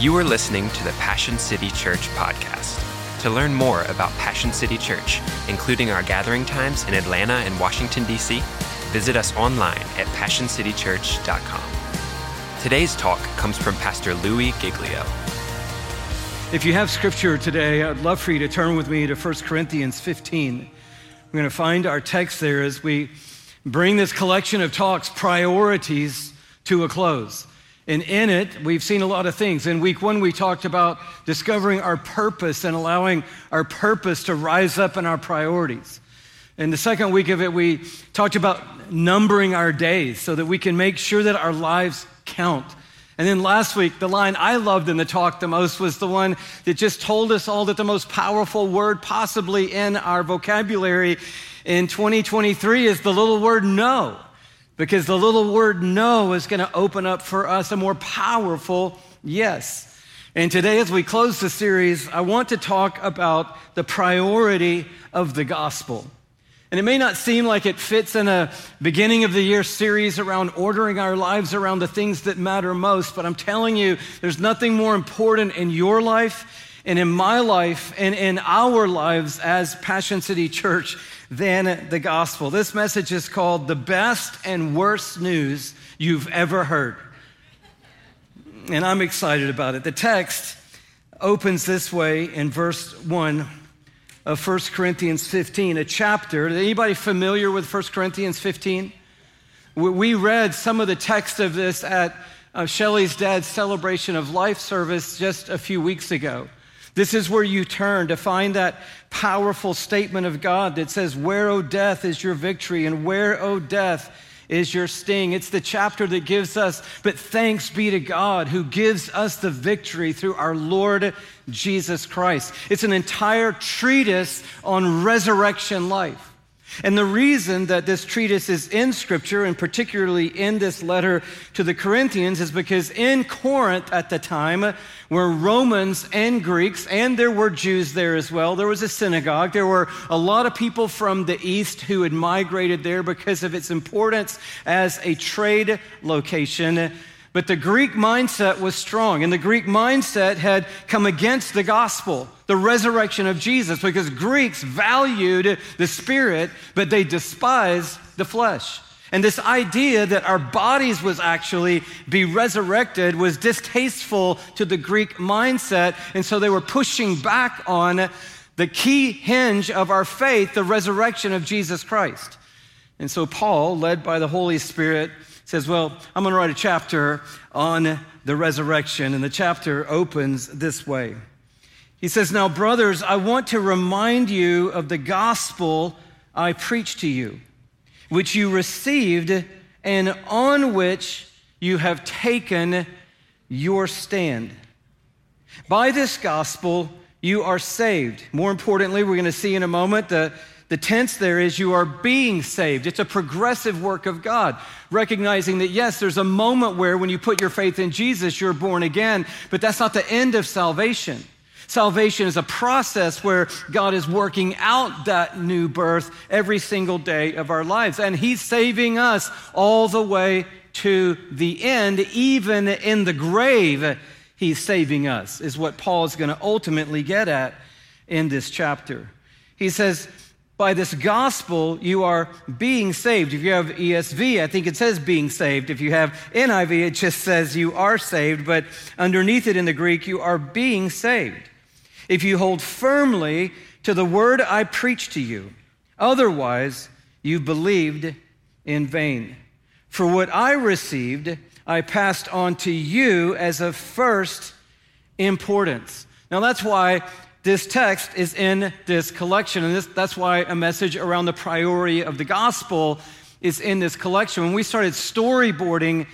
You are listening to the Passion City Church podcast. To learn more about Passion City Church, including our gathering times in Atlanta and Washington, D.C., visit us online at passioncitychurch.com. Today's talk comes from Pastor Louis Giglio. If you have scripture today, I'd love for you to turn with me to 1 Corinthians 15. We're going to find our text there as we bring this collection of talks, priorities, to a close. And in it, we've seen a lot of things. In week one, we talked about discovering our purpose and allowing our purpose to rise up in our priorities. In the second week of it, we talked about numbering our days so that we can make sure that our lives count. And then last week, the line I loved in the talk the most was the one that just told us all that the most powerful word possibly in our vocabulary in 2023 is the little word no because the little word no is going to open up for us a more powerful yes. And today, as we close the series, I want to talk about the priority of the gospel. And it may not seem like it fits in a beginning of the year series around ordering our lives around the things that matter most, but I'm telling you, there's nothing more important in your life and in my life and in our lives as Passion City Church than the gospel. This message is called The Best and Worst News You've Ever Heard. And I'm excited about it. The text opens this way in verse 1 of 1 Corinthians 15, a chapter. Anybody familiar with 1 Corinthians 15? We read some of the text of this at uh, Shelley's dad's celebration of life service just a few weeks ago. This is where you turn to find that powerful statement of God that says, Where, O death, is your victory, and where, O death, is your sting. It's the chapter that gives us, but thanks be to God who gives us the victory through our Lord Jesus Christ. It's an entire treatise on resurrection life. And the reason that this treatise is in Scripture, and particularly in this letter to the Corinthians, is because in Corinth at the time were Romans and Greeks, and there were Jews there as well. There was a synagogue. There were a lot of people from the East who had migrated there because of its importance as a trade location. But the Greek mindset was strong, and the Greek mindset had come against the gospel the resurrection of Jesus because Greeks valued the spirit, but they despised the flesh. And this idea that our bodies was actually be resurrected was distasteful to the Greek mindset. And so they were pushing back on the key hinge of our faith, the resurrection of Jesus Christ. And so Paul, led by the Holy Spirit, says, Well, I'm going to write a chapter on the resurrection. And the chapter opens this way. He says, Now, brothers, I want to remind you of the gospel I preached to you, which you received and on which you have taken your stand. By this gospel, you are saved. More importantly, we're going to see in a moment the, the tense there is you are being saved. It's a progressive work of God, recognizing that yes, there's a moment where when you put your faith in Jesus, you're born again, but that's not the end of salvation. Salvation is a process where God is working out that new birth every single day of our lives. And He's saving us all the way to the end, even in the grave. He's saving us, is what Paul is going to ultimately get at in this chapter. He says, by this gospel, you are being saved. If you have ESV, I think it says being saved. If you have NIV, it just says you are saved, but underneath it in the Greek, you are being saved if you hold firmly to the word I preach to you. Otherwise, you believed in vain. For what I received, I passed on to you as of first importance. Now, that's why this text is in this collection, and this, that's why a message around the priority of the gospel is in this collection. When we started storyboarding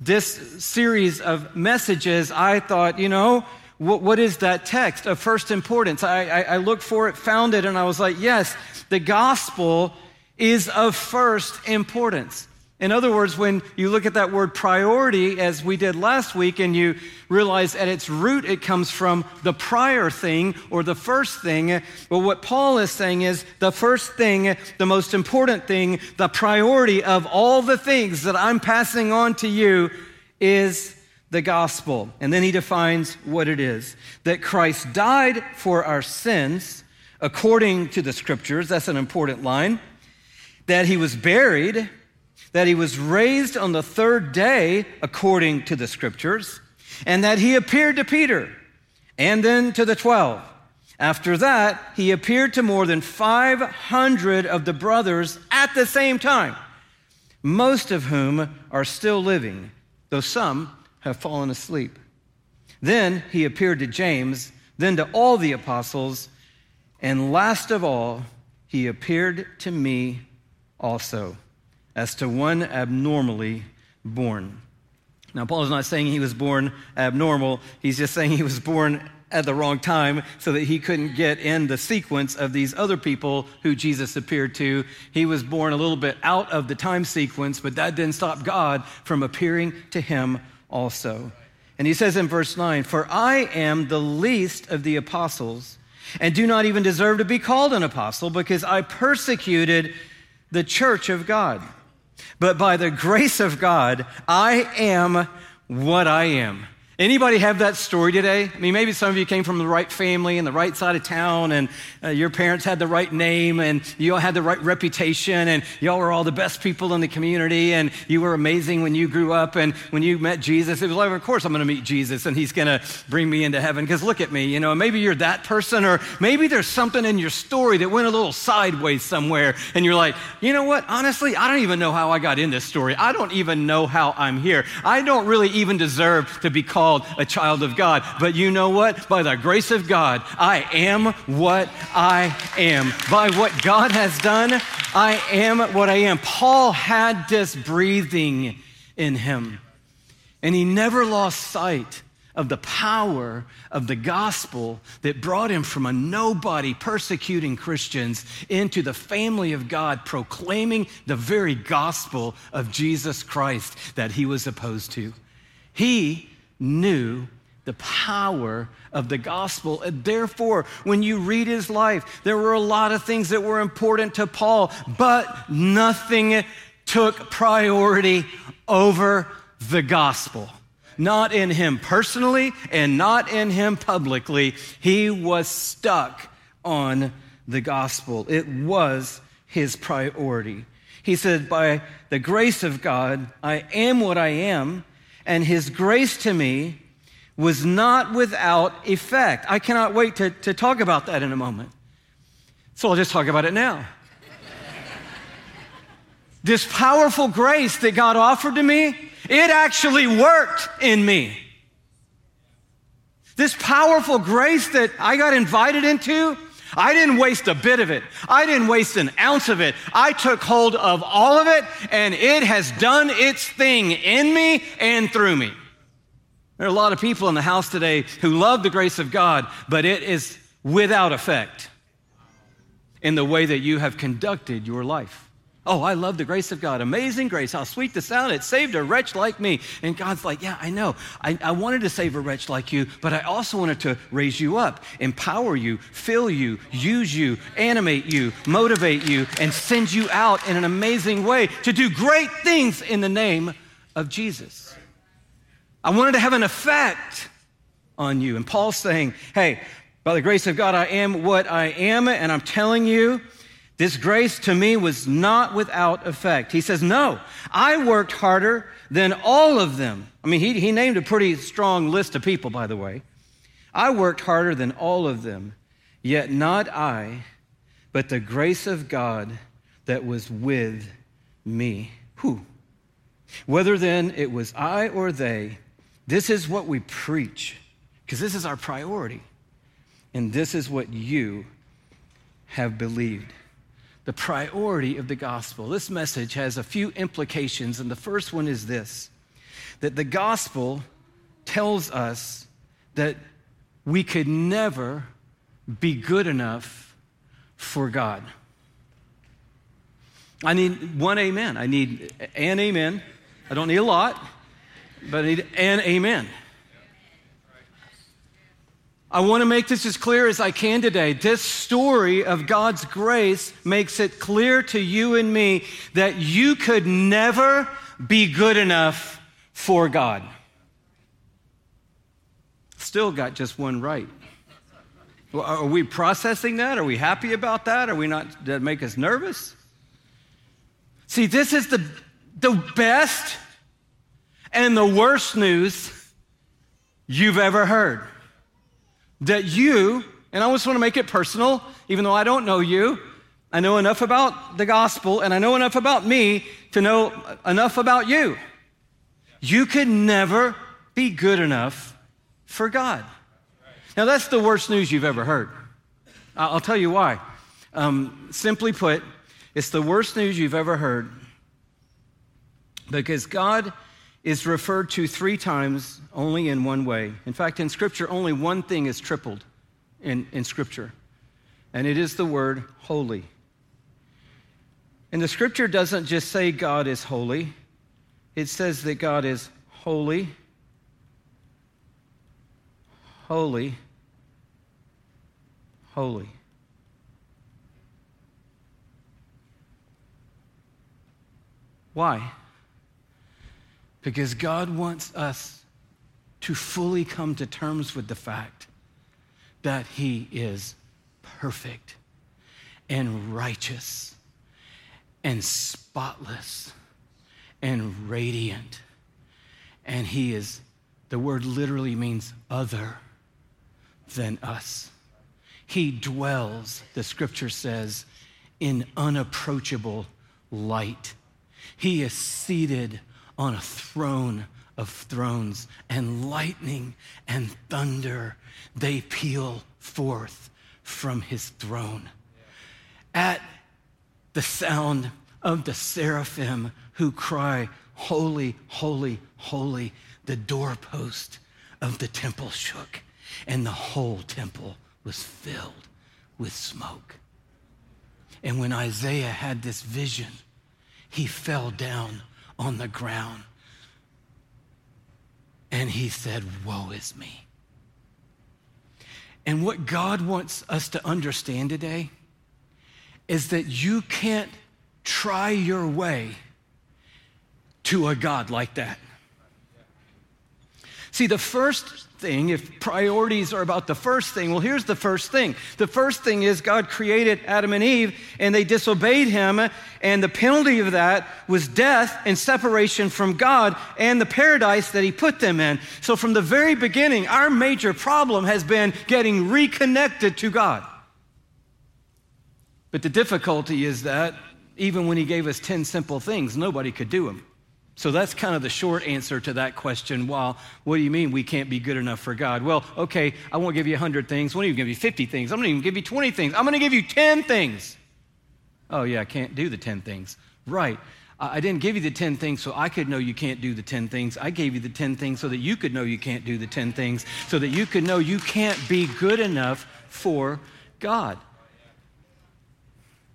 this series of messages, I thought, you know, what, what is that text of first importance? I, I, I looked for it, found it, and I was like, yes, the gospel is of first importance. In other words, when you look at that word priority, as we did last week, and you realize at its root it comes from the prior thing or the first thing, But what Paul is saying is the first thing, the most important thing, the priority of all the things that I'm passing on to you is the gospel. And then he defines what it is that Christ died for our sins according to the scriptures. That's an important line. That he was buried, that he was raised on the third day according to the scriptures, and that he appeared to Peter and then to the 12. After that, he appeared to more than 500 of the brothers at the same time, most of whom are still living, though some have fallen asleep. Then he appeared to James, then to all the apostles, and last of all, he appeared to me also, as to one abnormally born. Now, Paul is not saying he was born abnormal, he's just saying he was born at the wrong time so that he couldn't get in the sequence of these other people who Jesus appeared to. He was born a little bit out of the time sequence, but that didn't stop God from appearing to him also. And he says in verse 9, For I am the least of the apostles, and do not even deserve to be called an apostle, because I persecuted the church of God. But by the grace of God, I am what I am. Anybody have that story today? I mean, maybe some of you came from the right family and the right side of town, and uh, your parents had the right name, and you all had the right reputation, and y'all were all the best people in the community, and you were amazing when you grew up, and when you met Jesus, it was like, of course I'm going to meet Jesus, and he's going to bring me into heaven. Because look at me, you know, maybe you're that person, or maybe there's something in your story that went a little sideways somewhere, and you're like, you know what? Honestly, I don't even know how I got in this story. I don't even know how I'm here. I don't really even deserve to be called called a child of God. But you know what? By the grace of God, I am what I am. By what God has done, I am what I am. Paul had this breathing in him, and he never lost sight of the power of the gospel that brought him from a nobody persecuting Christians into the family of God, proclaiming the very gospel of Jesus Christ that he was opposed to. He knew the power of the gospel. Therefore, when you read his life, there were a lot of things that were important to Paul, but nothing took priority over the gospel. Not in him personally and not in him publicly. He was stuck on the gospel. It was his priority. He said, By the grace of God, I am what I am and his grace to me was not without effect. I cannot wait to, to talk about that in a moment. So I'll just talk about it now. this powerful grace that God offered to me, it actually worked in me. This powerful grace that I got invited into, I didn't waste a bit of it. I didn't waste an ounce of it. I took hold of all of it, and it has done its thing in me and through me. There are a lot of people in the house today who love the grace of God, but it is without effect in the way that you have conducted your life. Oh, I love the grace of God. Amazing grace. How sweet the sound. It saved a wretch like me. And God's like, yeah, I know. I, I, wanted to save a wretch like you, but I also wanted to raise you up, empower you, fill you, use you, animate you, motivate you, and send you out in an amazing way to do great things in the name of Jesus. I wanted to have an effect on you. And Paul's saying, hey, by the grace of God, I am what I am, and I'm telling you, this grace to me was not without effect. He says, No, I worked harder than all of them. I mean, he, he named a pretty strong list of people, by the way. I worked harder than all of them, yet not I, but the grace of God that was with me. Who? Whether then it was I or they, this is what we preach, because this is our priority. And this is what you have believed the priority of the gospel. This message has a few implications, and the first one is this that the gospel tells us that we could never be good enough for God. I need one amen. I need an amen. I don't need a lot, but I need an amen. I want to make this as clear as I can today. This story of God's grace makes it clear to you and me that you could never be good enough for God. still got just one right. Are we processing that? Are we happy about that? Are we not, that make us nervous? See, this is the, the best and the worst news you've ever heard. That you, and I just want to make it personal, even though I don't know you, I know enough about the gospel and I know enough about me to know enough about you. You could never be good enough for God. Now, that's the worst news you've ever heard. I'll tell you why. Um, simply put, it's the worst news you've ever heard because God is referred to three times only in one way. In fact, in Scripture, only one thing is tripled in, in Scripture, and it is the word holy. And the Scripture doesn't just say God is holy, it says that God is holy, holy, holy. Why? Because God wants us to fully come to terms with the fact that He is perfect and righteous and spotless and radiant. And He is, the word literally means other than us. He dwells, the scripture says, in unapproachable light. He is seated on a throne of thrones, and lightning and thunder, they peal forth from his throne. At the sound of the seraphim who cry, Holy, holy, holy, the doorpost of the temple shook, and the whole temple was filled with smoke. And when Isaiah had this vision, he fell down on the ground and he said, Woe is me. And what God wants us to understand today is that you can't try your way to a God like that. See, the first thing, if priorities are about the first thing, well, here's the first thing. The first thing is God created Adam and Eve, and they disobeyed him, and the penalty of that was death and separation from God and the paradise that he put them in. So, from the very beginning, our major problem has been getting reconnected to God. But the difficulty is that even when he gave us 10 simple things, nobody could do them. So that's kind of the short answer to that question. Well, what do you mean we can't be good enough for God? Well, okay, I won't give you 100 things. I won't even give you 50 things. I'm going to even give you 20 things. I'm going to give you 10 things. Oh, yeah, I can't do the 10 things. Right. I didn't give you the 10 things so I could know you can't do the 10 things. I gave you the 10 things so that you could know you can't do the 10 things, so that you could know you can't be good enough for God.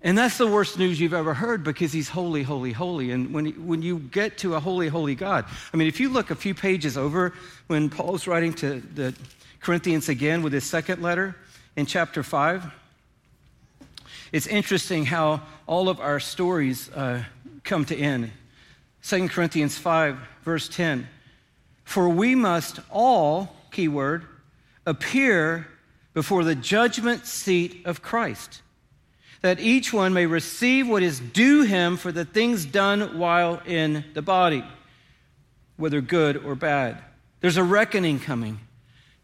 And that's the worst news you've ever heard because he's holy, holy, holy. And when, when you get to a holy, holy God, I mean, if you look a few pages over when Paul's writing to the Corinthians again with his second letter in chapter 5, it's interesting how all of our stories uh, come to end. 2 Corinthians 5, verse 10. For we must all, keyword, appear before the judgment seat of Christ that each one may receive what is due him for the things done while in the body, whether good or bad. There's a reckoning coming,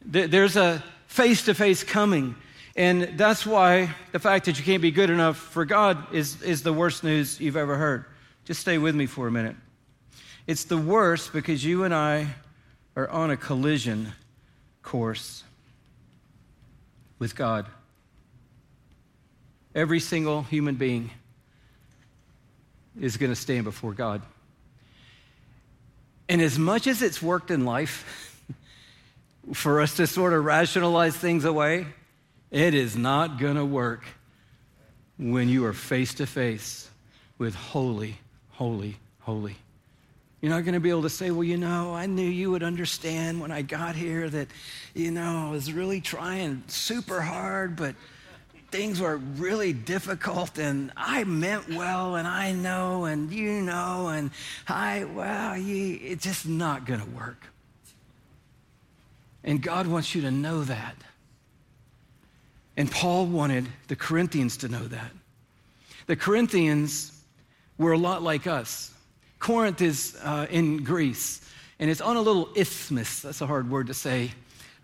there's a face to face coming. And that's why the fact that you can't be good enough for God is, is the worst news you've ever heard. Just stay with me for a minute. It's the worst because you and I are on a collision course with God. Every single human being is going to stand before God. And as much as it's worked in life for us to sort of rationalize things away, it is not going to work when you are face to face with holy, holy, holy. You're not going to be able to say, well, you know, I knew you would understand when I got here that, you know, I was really trying super hard, but things were really difficult and I meant well and I know and you know and I, well, you, it's just not going to work. And God wants you to know that. And Paul wanted the Corinthians to know that. The Corinthians were a lot like us. Corinth is uh, in Greece, and it's on a little isthmus. That's a hard word to say.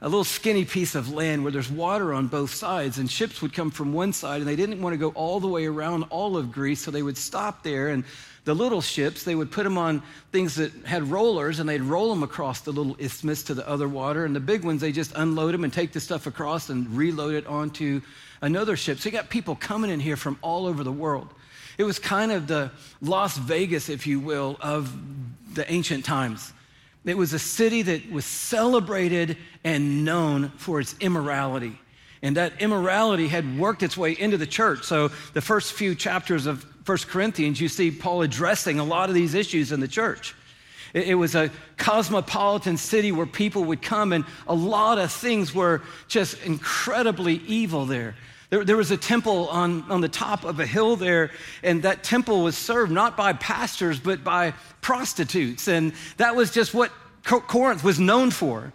A little skinny piece of land where there's water on both sides, and ships would come from one side, and they didn't want to go all the way around all of Greece, so they would stop there. And the little ships, they would put them on things that had rollers, and they'd roll them across the little isthmus to the other water. And the big ones, they just unload them and take the stuff across and reload it onto another ship. So you got people coming in here from all over the world. It was kind of the Las Vegas, if you will, of the ancient times. It was a city that was celebrated and known for its immorality. And that immorality had worked its way into the church. So, the first few chapters of First Corinthians, you see Paul addressing a lot of these issues in the church. It was a cosmopolitan city where people would come, and a lot of things were just incredibly evil there. There, there, was a temple on, on the top of a hill there, and that temple was served not by pastors, but by prostitutes. And that was just what Corinth was known for.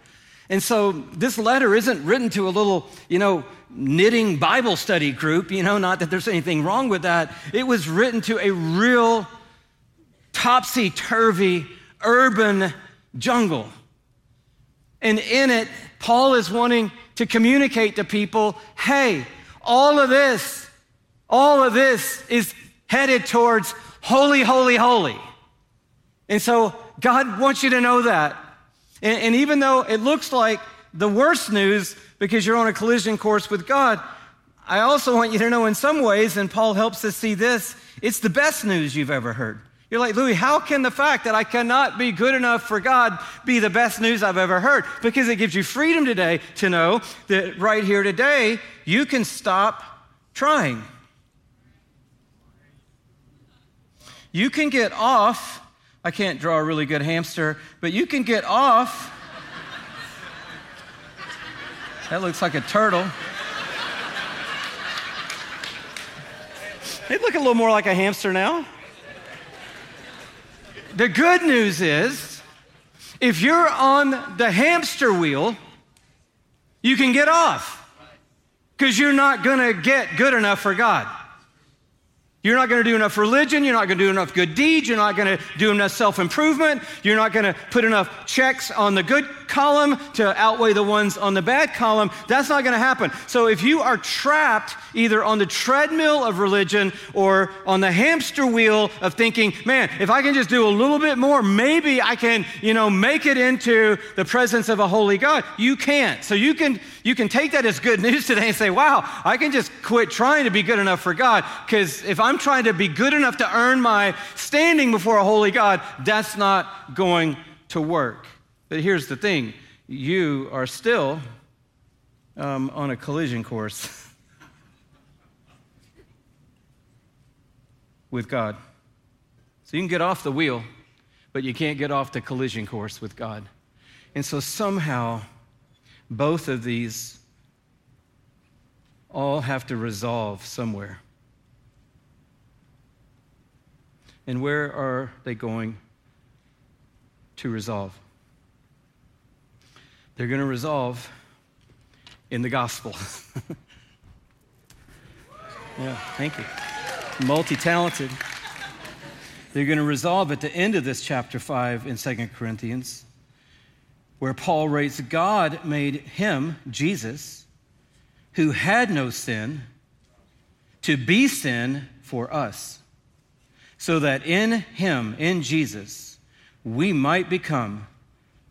And so this letter isn't written to a little, you know, knitting Bible study group, you know, not that there's anything wrong with that. It was written to a real topsy turvy urban jungle. And in it, Paul is wanting to communicate to people hey, all of this, all of this is headed towards holy, holy, holy. And so God wants you to know that. And, and, even though it looks like the worst news because you're on a collision course with God, I also want you to know in some ways, and Paul helps us see this, it's the best news you've ever heard. You're like, Louis, how can the fact that I cannot be good enough for God be the best news I've ever heard? Because it gives you freedom today to know that right here today, you can stop trying. You can get off. I can't draw a really good hamster, but you can get off. That looks like a turtle. They look a little more like a hamster now. The good news is if you're on the hamster wheel, you can get off because you're not going to get good enough for God. You're not going to do enough religion. You're not going to do enough good deeds. You're not going to do enough self improvement. You're not going to put enough checks on the good column to outweigh the ones on the bad column. That's not going to happen. So if you are trapped either on the treadmill of religion or on the hamster wheel of thinking, man, if I can just do a little bit more, maybe I can, you know, make it into the presence of a holy God, you can't. So you can you can take that as good news today and say, wow, I can just quit trying to be good enough for God because if I'm trying to be good enough to earn my standing before a holy God, that's not going to work. But here's the thing you are still um, on a collision course with God. So you can get off the wheel, but you can't get off the collision course with God. And so somehow, both of these all have to resolve somewhere. And where are they going to resolve? They're going to resolve in the gospel. yeah, thank you. Multi talented. They're going to resolve at the end of this chapter 5 in 2 Corinthians, where Paul writes God made him, Jesus, who had no sin, to be sin for us, so that in him, in Jesus, we might become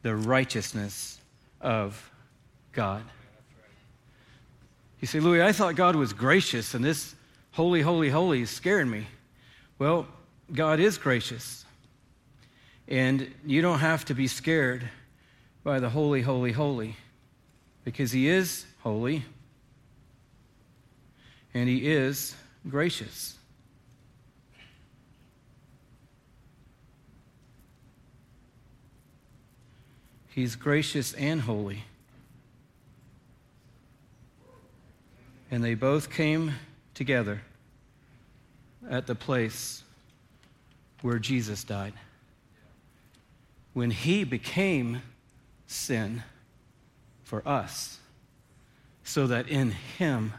the righteousness of God. You say, Louis, I thought God was gracious, and this holy, holy, holy is scaring me. Well, God is gracious. And you don't have to be scared by the holy, holy, holy, because He is holy and He is gracious. He's gracious and holy. And they both came together at the place where Jesus died. When he became sin for us so that in him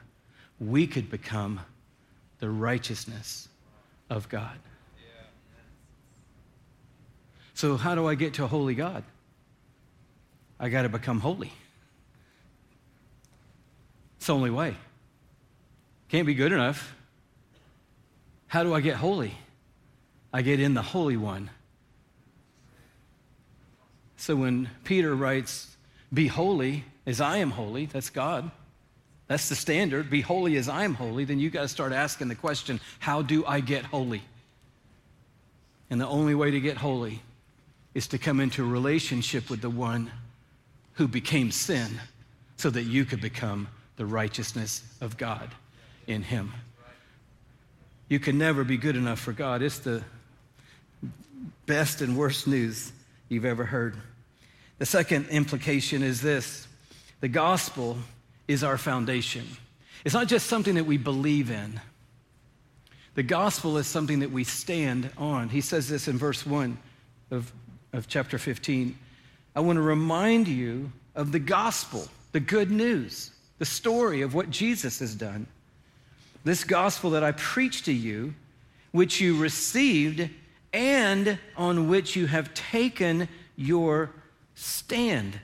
we could become the righteousness of God. So, how do I get to a holy God? I got to become holy. It's the only way. Can't be good enough. How do I get holy? I get in the Holy One. So when Peter writes, Be holy as I am holy, that's God. That's the standard. Be holy as I am holy. Then you got to start asking the question, How do I get holy? And the only way to get holy is to come into a relationship with the one who became sin so that you could become the righteousness of God in him. You can never be good enough for God. It's the best and worst news you've ever heard. The second implication is this the gospel is our foundation. It's not just something that we believe in, the gospel is something that we stand on. He says this in verse 1 of, of chapter 15. I want to remind you of the gospel, the good news, the story of what Jesus has done. This gospel that I preach to you, which you received and on which you have taken your stand.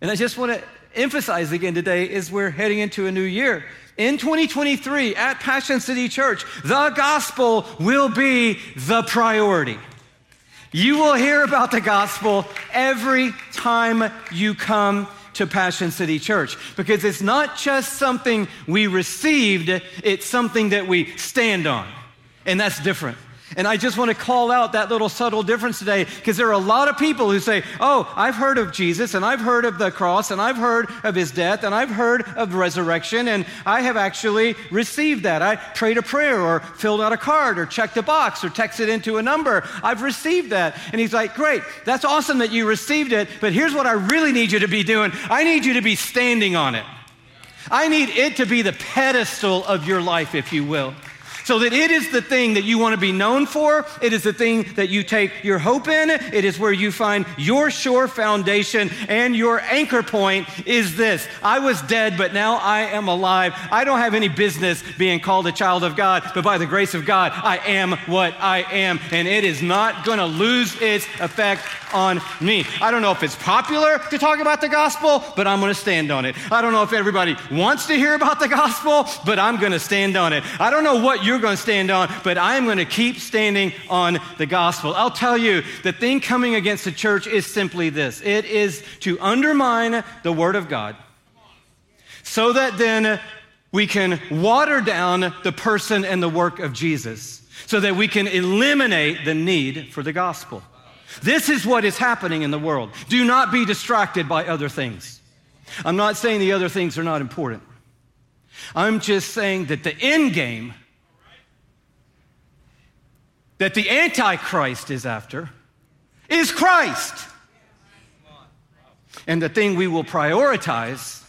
And I just want to emphasize again today is we're heading into a new year. In 2023 at Passion City Church, the gospel will be the priority. You will hear about the gospel every time you come to Passion City Church because it's not just something we received, it's something that we stand on. And that's different. And I just want to call out that little subtle difference today because there are a lot of people who say, Oh, I've heard of Jesus and I've heard of the cross and I've heard of his death and I've heard of resurrection and I have actually received that. I prayed a prayer or filled out a card or checked a box or texted into a number. I've received that. And he's like, Great, that's awesome that you received it, but here's what I really need you to be doing I need you to be standing on it. I need it to be the pedestal of your life, if you will so that it is the thing that you want to be known for. It is the thing that you take your hope in. It is where you find your sure foundation and your anchor point is this I was dead, but now I am alive. I don't have any business being called a child of God, but by the grace of God, I am what I am, and it is not going to lose its effect on me. I don't know if it's popular to talk about the gospel, but I'm going to stand on it. I don't know if everybody wants to hear about the gospel, but I'm going to stand on it. I don't know what you're going to stand on, but I'm going to keep standing on the gospel. I'll tell you, the thing coming against the church is simply this it is to undermine the word of God so that then we can water down the person and the work of Jesus so that we can eliminate the need for the gospel. This is what is happening in the world. Do not be distracted by other things. I'm not saying the other things are not important. I'm just saying that the end game that the Antichrist is after is Christ. And the thing we will prioritize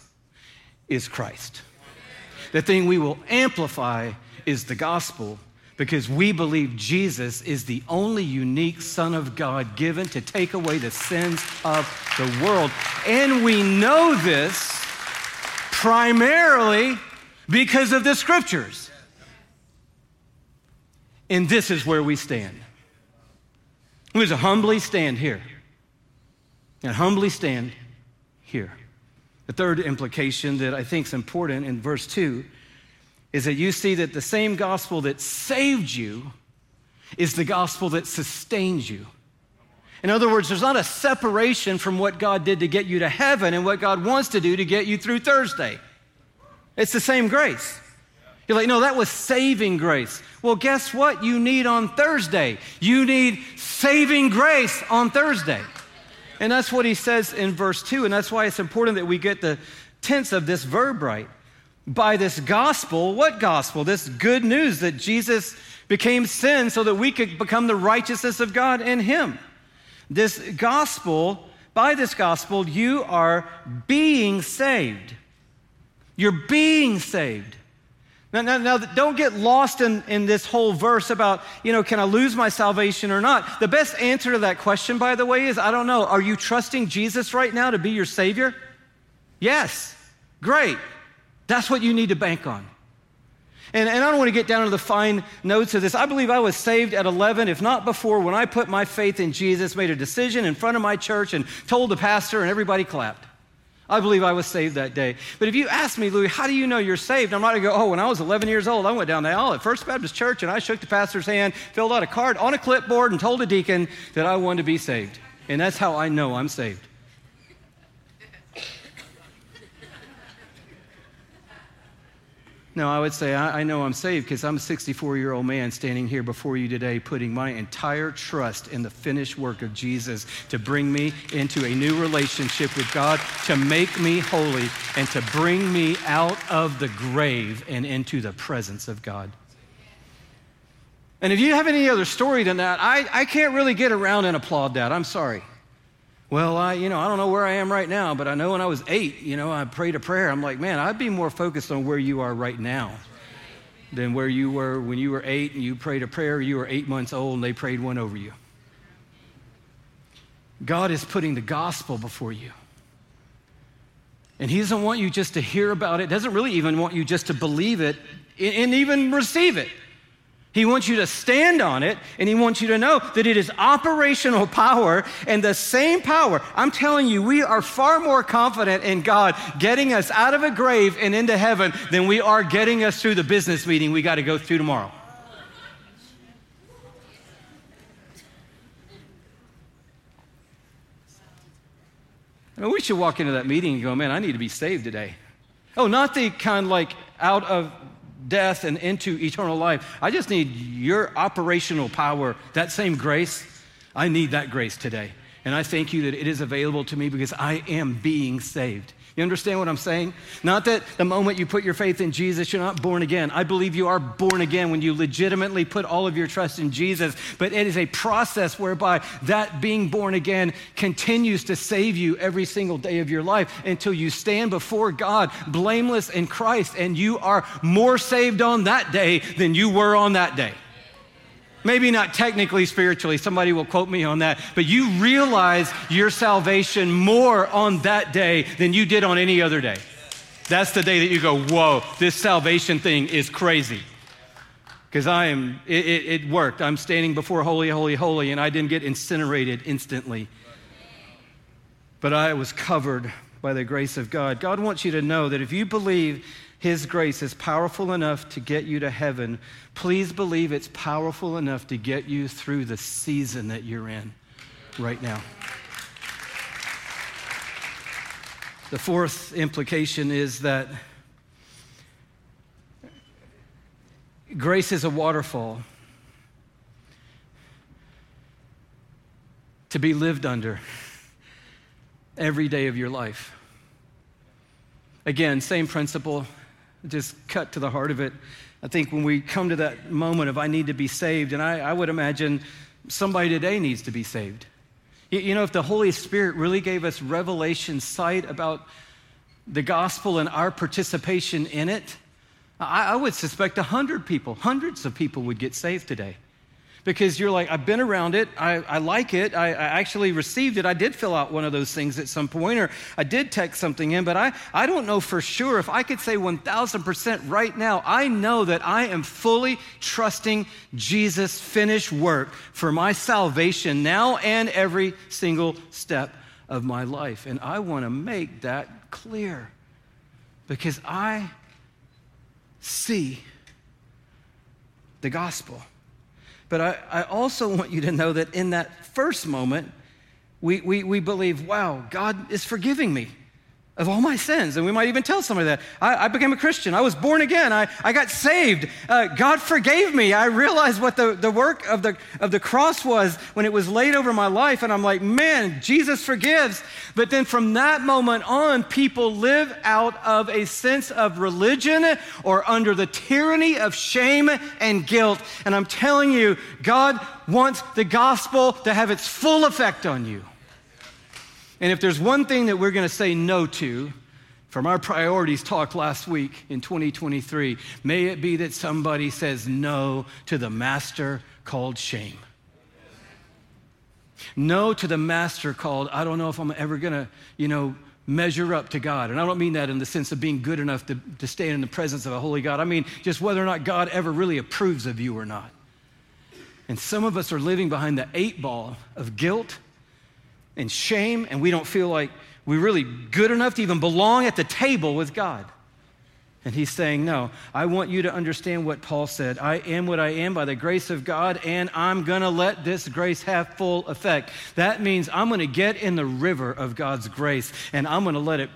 is Christ. The thing we will amplify is the gospel because we believe Jesus is the only unique Son of God given to take away the sins of the world. And we know this primarily because of the scriptures. And this is where we stand. We just humbly stand here. And humbly stand here. The third implication that I think is important in verse 2 is that you see that the same gospel that saved you is the gospel that sustains you. In other words, there's not a separation from what God did to get you to heaven and what God wants to do to get you through Thursday. It's the same grace. You're like, no, that was saving grace. Well, guess what you need on Thursday? You need saving grace on Thursday. And that's what he says in verse 2. And that's why it's important that we get the tense of this verb right by this gospel. What gospel? This good news that Jesus became sin so that we could become the righteousness of God in Him. This gospel, by this gospel, you are being saved. You're being saved. Now, now, now, don't get lost in, in this whole verse about, you know, can I lose my salvation or not? The best answer to that question, by the way, is I don't know. Are you trusting Jesus right now to be your Savior? Yes, great. That's what you need to bank on. And, and I don't want to get down to the fine notes of this. I believe I was saved at 11, if not before, when I put my faith in Jesus, made a decision in front of my church, and told the pastor, and everybody clapped. I believe I was saved that day. But if you ask me, Louis, how do you know you're saved? I'm not going to go, oh, when I was 11 years old, I went down the aisle at First Baptist Church and I shook the pastor's hand, filled out a card on a clipboard, and told a deacon that I wanted to be saved. And that's how I know I'm saved. No, I would say I, I know I'm saved because I'm a 64 year old man standing here before you today, putting my entire trust in the finished work of Jesus to bring me into a new relationship with God, to make me holy, and to bring me out of the grave and into the presence of God. And if you have any other story than that, I, I can't really get around and applaud that. I'm sorry. Well, I, you know, I don't know where I am right now, but I know when I was eight, you know, I prayed a prayer. I'm like, man, I'd be more focused on where you are right now than where you were when you were eight and you prayed a prayer. You were eight months old and they prayed one over you. God is putting the gospel before you. And He doesn't want you just to hear about it, doesn't really even want you just to believe it and even receive it. He wants you to stand on it, and He wants you to know that it is operational power and the same power. I'm telling you, we are far more confident in God getting us out of a grave and into heaven than we are getting us through the business meeting we got to go through tomorrow. I mean, we should walk into that meeting and go, man, I need to be saved today. Oh, not the kind like out of death and into eternal life. I just need your operational power, that same grace. I need that grace today. And I thank you that it is available to me because I am being saved. You understand what I'm saying? Not that the moment you put your faith in Jesus, you're not born again. I believe you are born again when you legitimately put all of your trust in Jesus, but it is a process whereby that being born again continues to save you every single day of your life until you stand before God blameless in Christ and you are more saved on that day than you were on that day. Maybe not technically spiritually, somebody will quote me on that, but you realize your salvation more on that day than you did on any other day. That's the day that you go, whoa, this salvation thing is crazy. Because I am, it, it, it worked. I'm standing before holy, holy, holy, and I didn't get incinerated instantly. But I was covered by the grace of God. God wants you to know that if you believe his grace is powerful enough to get you to heaven. Please believe it's powerful enough to get you through the season that you're in right now. The fourth implication is that grace is a waterfall to be lived under every day of your life. Again, same principle just cut to the heart of it. I think when we come to that moment of I need to be saved, and I, I would imagine somebody today needs to be saved. You, you know, if the Holy Spirit really gave us revelation sight about the gospel and our participation in it, I, I would suspect a hundred people, hundreds of people would get saved today because you're like, I've been around it. I, I like it. I, I, actually received it. I did fill out one of those things at some point, or I did text something in, but I, I don't know for sure if I could say 1000% right now, I know that I am fully trusting Jesus' finished work for my salvation now and every single step of my life. And I want to make that clear because I see the gospel. But I, I also want you to know that in that first moment, we, we, we believe, wow, God is forgiving me of all my sins. And we might even tell somebody that. I, I became a Christian. I was born again. I, I got saved. Uh, God forgave me. I realized what the, the work of the, of the cross was when it was laid over my life. And I'm like, man, Jesus forgives. But then from that moment on, people live out of a sense of religion or under the tyranny of shame and guilt. And I'm telling you, God wants the gospel to have its full effect on you. And if there's one thing that we're going to say no to from our priorities talk last week in 2023, may it be that somebody says no to the master called shame. No to the master called, I don't know if I'm ever going to, you know, measure up to God. And I don't mean that in the sense of being good enough to, to stand in the presence of a holy God. I mean just whether or not God ever really approves of you or not. And some of us are living behind the eight ball of guilt and shame, and we don't feel like we're really good enough to even belong at the table with God. And he's saying, No, I want you to understand what Paul said. I am what I am by the grace of God, and I'm going to let this grace have full effect. That means I'm going to get in the river of God's grace, and I'm going to let it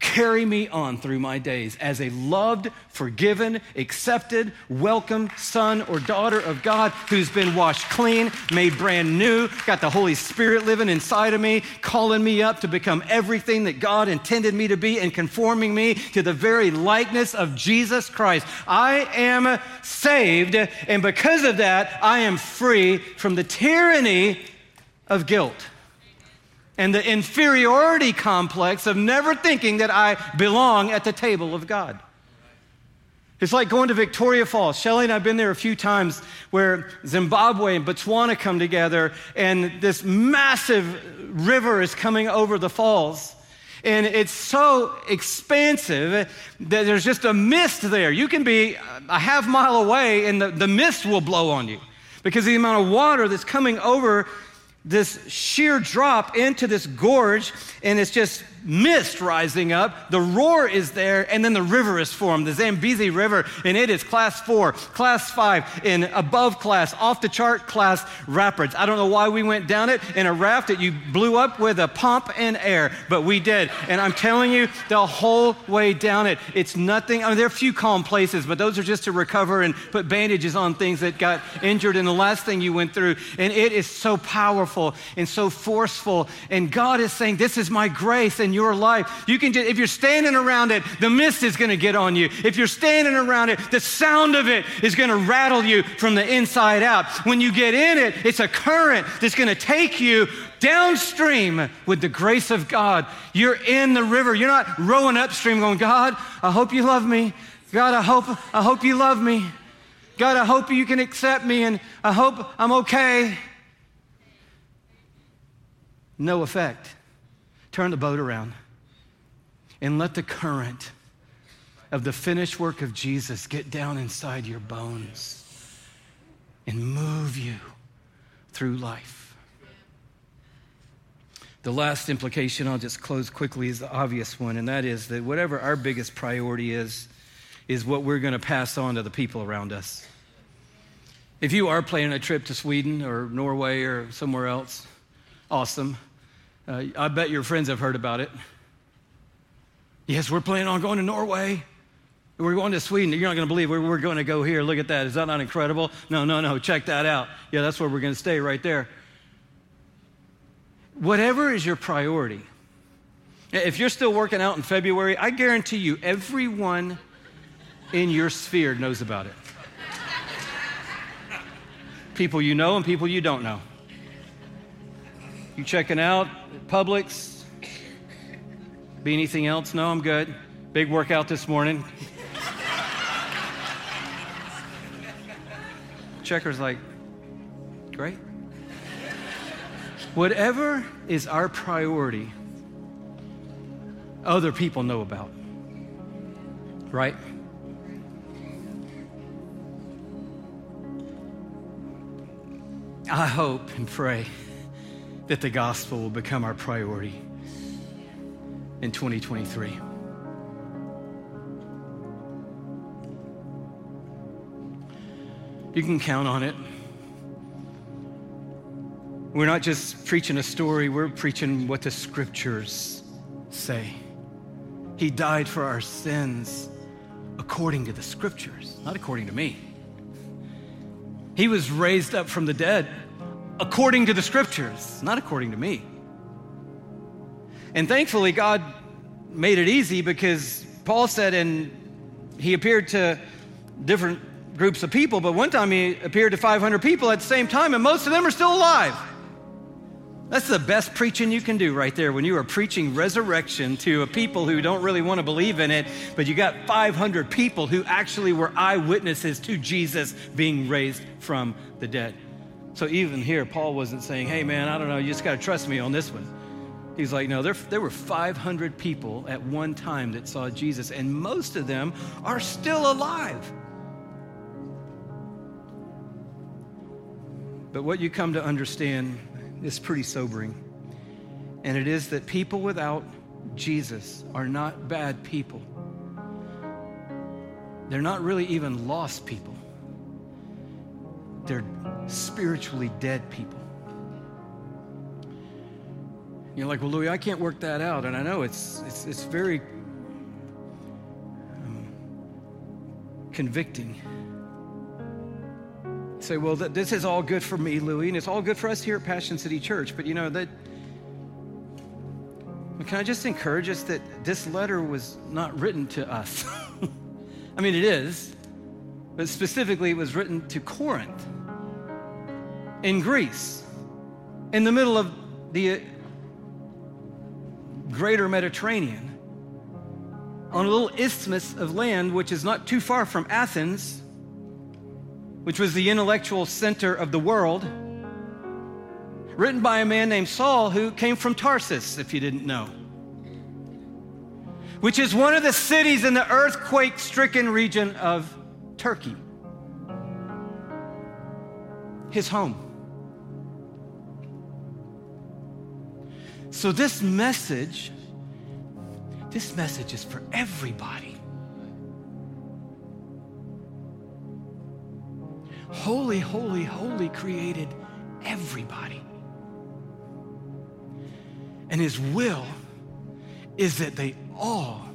carry me on through my days as a loved, forgiven, accepted, welcome son or daughter of God who's been washed clean, made brand new, got the Holy Spirit living inside of me, calling me up to become everything that God intended me to be and conforming me to the very likeness of Jesus Christ. I am saved, and because of that, I am free from the tyranny of guilt and the inferiority complex of never thinking that I belong at the table of God. It's like going to Victoria Falls. Shelley and I've been there a few times where Zimbabwe and Botswana come together, and this massive river is coming over the falls. And it's so expansive that there's just a mist there. You can be a half mile away, and the, the mist will blow on you because the amount of water that's coming over this sheer drop into this gorge, and it's just mist rising up. The roar is there, and then the river is formed, the Zambezi River, and it is class four, class five, in above class, off the chart class rapids. I don't know why we went down it in a raft that you blew up with a pump and air, but we did. And I'm telling you, the whole way down it, it's nothing. I mean, there are a few calm places, but those are just to recover and put bandages on things that got injured in the last thing you went through. And it is so powerful and so forceful. And God is saying, This is my grace. And your life. You can just, if you're standing around it, the mist is going to get on you. If you're standing around it, the sound of it is going to rattle you from the inside out. When you get in it, it's a current that's going to take you downstream with the grace of God. You're in the river. You're not rowing upstream going, God, I hope you love me. God, I hope, I hope you love me. God, I hope you can accept me and I hope I'm okay. No effect. Turn the boat around and let the current of the finished work of Jesus get down inside your bones and move you through life. The last implication, I'll just close quickly, is the obvious one, and that is that whatever our biggest priority is, is what we're going to pass on to the people around us. If you are planning a trip to Sweden or Norway or somewhere else, awesome. Uh, I bet your friends have heard about it. Yes, we're planning on going to Norway. We're going to Sweden. You're not going to believe we're going to go here. Look at that. Is that not incredible? No, no, no. Check that out. Yeah, that's where we're going to stay right there. Whatever is your priority. If you're still working out in February, I guarantee you everyone in your sphere knows about it. people you know and people you don't know. You checking out Publix? Be anything else? No, I'm good. Big workout this morning. Checker's like, great. Whatever is our priority, other people know about. Right? I hope and pray that the gospel will become our priority in 2023. You can count on it. We're not just preaching a story, we're preaching what the scriptures say. He died for our sins according to the scriptures, not according to me. He was raised up from the dead according to the scriptures, not according to me. And thankfully, God made it easy because Paul said, and he appeared to different groups of people, but one time he appeared to 500 people at the same time, and most of them are still alive. That's the best preaching you can do right there when you are preaching resurrection to a people who don't really want to believe in it, but you got 500 people who actually were eyewitnesses to Jesus being raised from the dead. So even here, Paul wasn't saying, hey man, I don't know, you just got to trust me on this one. He's like, no, there, there were 500 people at one time that saw Jesus, and most of them are still alive. But what you come to understand is pretty sobering. And it is that people without Jesus are not bad people. They're not really even lost people. They're spiritually dead people. You're like, well, Louie, I can't work that out. And I know it's, it's, it's very um, convicting. Say, well, th- this is all good for me, Louie, and it's all good for us here at Passion City Church. But you know, that. Can I just encourage us that this letter was not written to us? I mean, it is, but specifically, it was written to Corinth in Greece, in the middle of the greater Mediterranean, on a little isthmus of land which is not too far from Athens, which was the intellectual center of the world, written by a man named Saul who came from Tarsus, if you didn't know, which is one of the cities in the earthquake stricken region of Turkey. His home. So, this message, this message is for everybody. Holy, holy, holy created everybody. And his will is that they all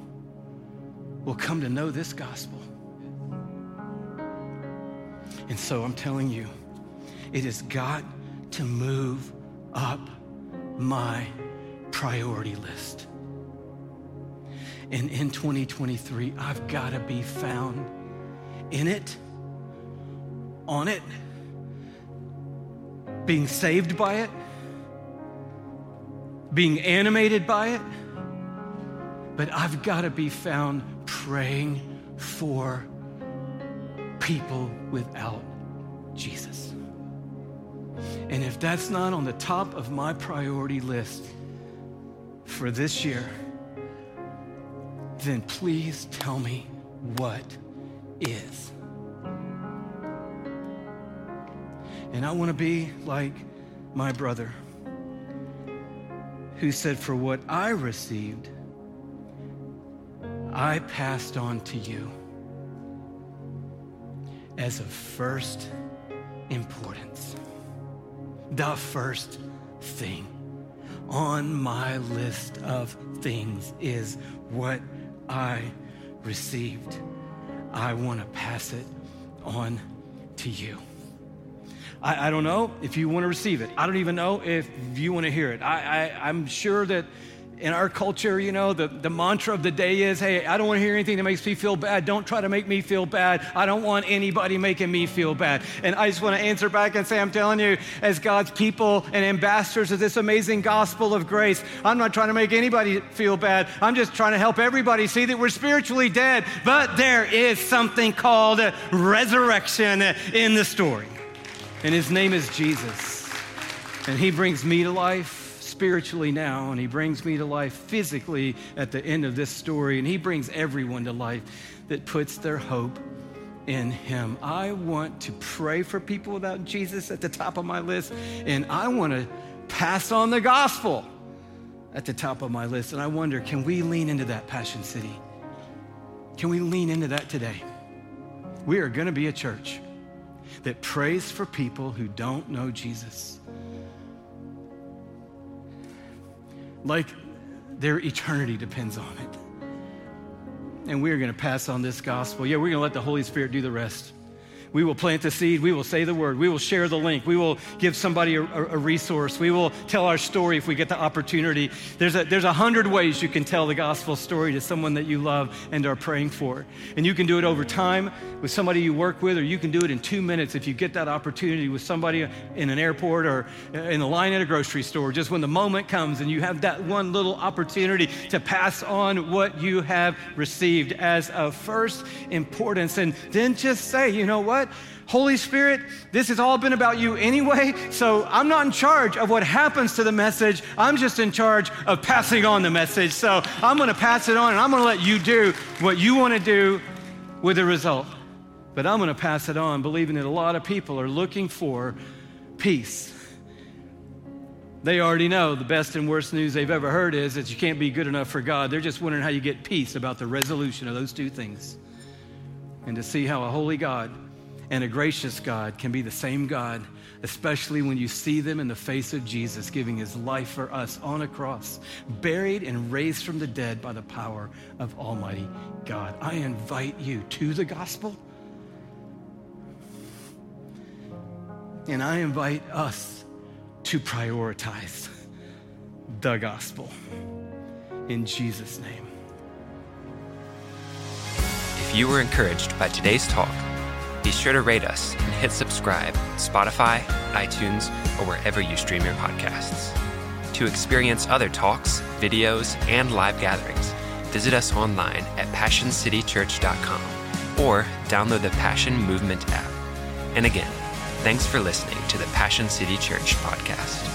will come to know this gospel. And so I'm telling you, it has got to move up my priority list. And in 2023, I've got to be found in it, on it, being saved by it, being animated by it. But I've got to be found praying for people without Jesus. And if that's not on the top of my priority list for this year, then please tell me what is. And I want to be like my brother who said, For what I received, I passed on to you as of first importance the first thing on my list of things is what I received. I want to pass it on to you. I, I, don't know if you want to receive it. I don't even know if you want to hear it. I, I, I'm sure that in our culture, you know, the, the mantra of the day is hey, I don't want to hear anything that makes me feel bad. Don't try to make me feel bad. I don't want anybody making me feel bad. And I just want to answer back and say, I'm telling you, as God's people and ambassadors of this amazing gospel of grace, I'm not trying to make anybody feel bad. I'm just trying to help everybody see that we're spiritually dead. But there is something called resurrection in the story. And his name is Jesus. And he brings me to life spiritually now, and He brings me to life physically at the end of this story, and He brings everyone to life that puts their hope in Him. I want to pray for people without Jesus at the top of my list, and I want to pass on the gospel at the top of my list. And I wonder, can we lean into that, Passion City? Can we lean into that today? We are going to be a church that prays for people who don't know Jesus. Like their eternity depends on it. And we are going to pass on this gospel. Yeah, we're going to let the Holy Spirit do the rest. We will plant the seed. We will say the word. We will share the link. We will give somebody a, a, resource. We will tell our story if we get the opportunity. There's a, there's a hundred ways you can tell the gospel story to someone that you love and are praying for. And you can do it over time with somebody you work with, or you can do it in two minutes if you get that opportunity with somebody in an airport or in a line at a grocery store. Just when the moment comes and you have that one little opportunity to pass on what you have received as of first importance. And then just say, you know what? What? Holy Spirit, this has all been about you anyway, so I'm not in charge of what happens to the message. I'm just in charge of passing on the message. So I'm going to pass it on and I'm going to let you do what you want to do with the result. But I'm going to pass it on, believing that a lot of people are looking for peace. They already know the best and worst news they've ever heard is that you can't be good enough for God. They're just wondering how you get peace about the resolution of those two things. And to see how a holy God and a gracious God can be the same God, especially when you see them in the face of Jesus giving his life for us on a cross, buried and raised from the dead by the power of Almighty God. I invite you to the gospel. And I invite us to prioritize the gospel. In Jesus' name. If you were encouraged by today's talk, be sure to rate us and hit subscribe Spotify, iTunes, or wherever you stream your podcasts. To experience other talks, videos, and live gatherings, visit us online at passioncitychurch.com or download the Passion Movement app. And again, Thanks for listening to the Passion City Church podcast.